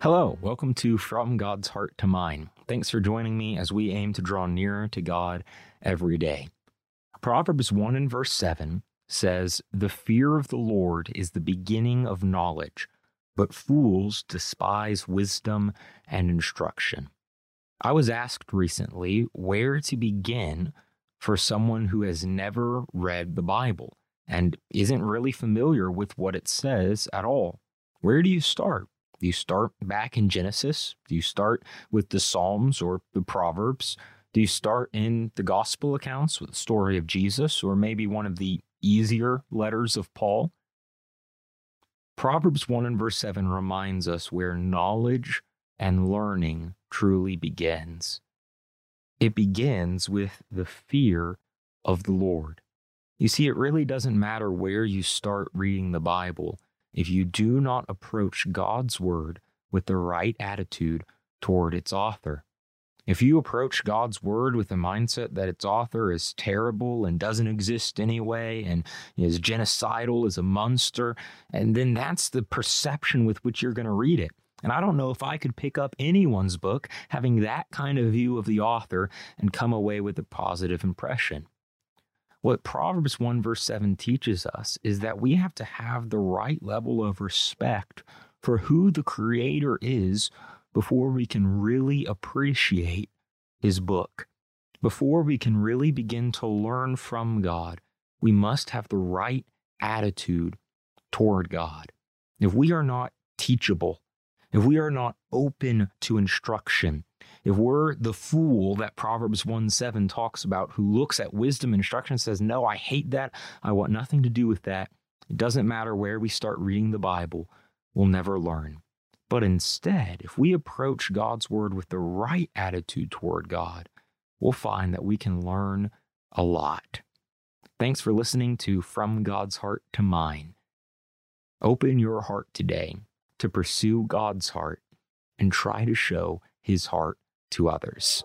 Hello, welcome to From God's Heart to Mine. Thanks for joining me as we aim to draw nearer to God every day. Proverbs 1 and verse 7 says, The fear of the Lord is the beginning of knowledge, but fools despise wisdom and instruction. I was asked recently where to begin for someone who has never read the Bible and isn't really familiar with what it says at all. Where do you start? Do you start back in Genesis? Do you start with the Psalms or the Proverbs? Do you start in the gospel accounts with the story of Jesus or maybe one of the easier letters of Paul? Proverbs 1 and verse 7 reminds us where knowledge and learning truly begins. It begins with the fear of the Lord. You see, it really doesn't matter where you start reading the Bible if you do not approach God's Word with the right attitude toward its author. If you approach God's Word with the mindset that its author is terrible and doesn't exist anyway and is genocidal, is a monster, and then that's the perception with which you're going to read it. And I don't know if I could pick up anyone's book having that kind of view of the author and come away with a positive impression. What Proverbs 1 verse 7 teaches us is that we have to have the right level of respect for who the Creator is before we can really appreciate His book. Before we can really begin to learn from God, we must have the right attitude toward God. If we are not teachable, if we are not open to instruction, if we're the fool that Proverbs 1 7 talks about, who looks at wisdom and instruction says, No, I hate that. I want nothing to do with that. It doesn't matter where we start reading the Bible, we'll never learn. But instead, if we approach God's word with the right attitude toward God, we'll find that we can learn a lot. Thanks for listening to From God's Heart to Mine. Open your heart today to pursue God's heart and try to show his heart to others.